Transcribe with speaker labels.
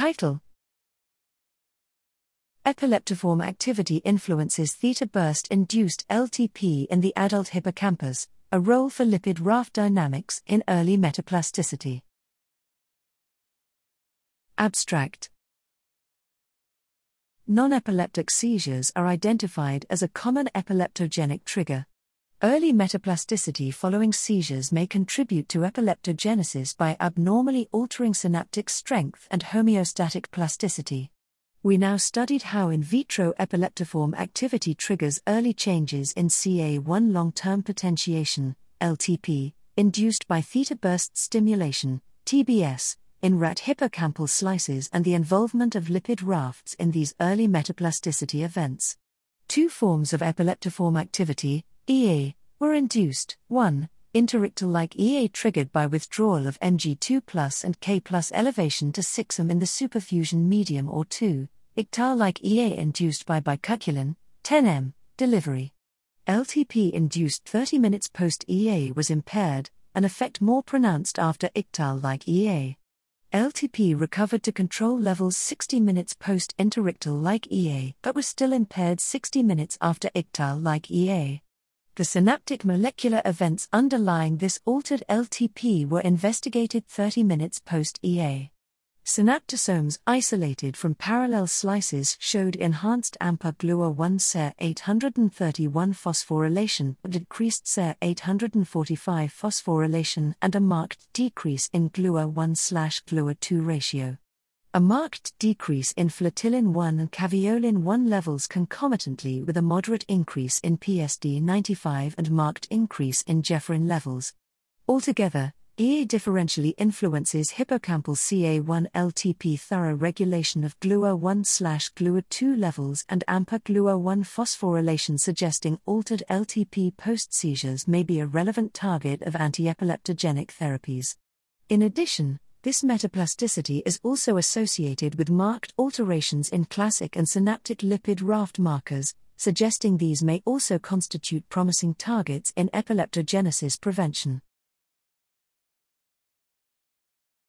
Speaker 1: Title Epileptiform activity influences theta burst induced LTP in the adult hippocampus, a role for lipid raft dynamics in early metaplasticity. Abstract Non epileptic seizures are identified as a common epileptogenic trigger. Early metaplasticity following seizures may contribute to epileptogenesis by abnormally altering synaptic strength and homeostatic plasticity. We now studied how in vitro epileptiform activity triggers early changes in CA1 long term potentiation, LTP, induced by theta burst stimulation, TBS, in rat hippocampal slices and the involvement of lipid rafts in these early metaplasticity events. Two forms of epileptiform activity, EA, were induced 1. Interictal like EA triggered by withdrawal of Mg2 and K elevation to 6m in the superfusion medium or 2. Ictal like EA induced by bicuculline, 10m, delivery. LTP induced 30 minutes post EA was impaired, an effect more pronounced after ictal like EA. LTP recovered to control levels 60 minutes post interictal like EA but was still impaired 60 minutes after ictal like EA. The synaptic molecular events underlying this altered LTP were investigated 30 minutes post EA. Synaptosomes isolated from parallel slices showed enhanced AMPA GLUA1 SER 831 phosphorylation, decreased SER 845 phosphorylation, and a marked decrease in GLUA1 GLUA2 ratio. A marked decrease in flotillin 1 and caveolin 1 levels concomitantly with a moderate increase in PSD 95 and marked increase in Gephyrin levels. Altogether, EA differentially influences hippocampal CA1 LTP thorough regulation of GLUA1 GLUA2 levels and AMPA GLUA1 phosphorylation, suggesting altered LTP post seizures may be a relevant target of anti epileptogenic therapies. In addition, this metaplasticity is also associated with marked alterations in classic and synaptic lipid raft markers, suggesting these may also constitute promising targets in epileptogenesis prevention.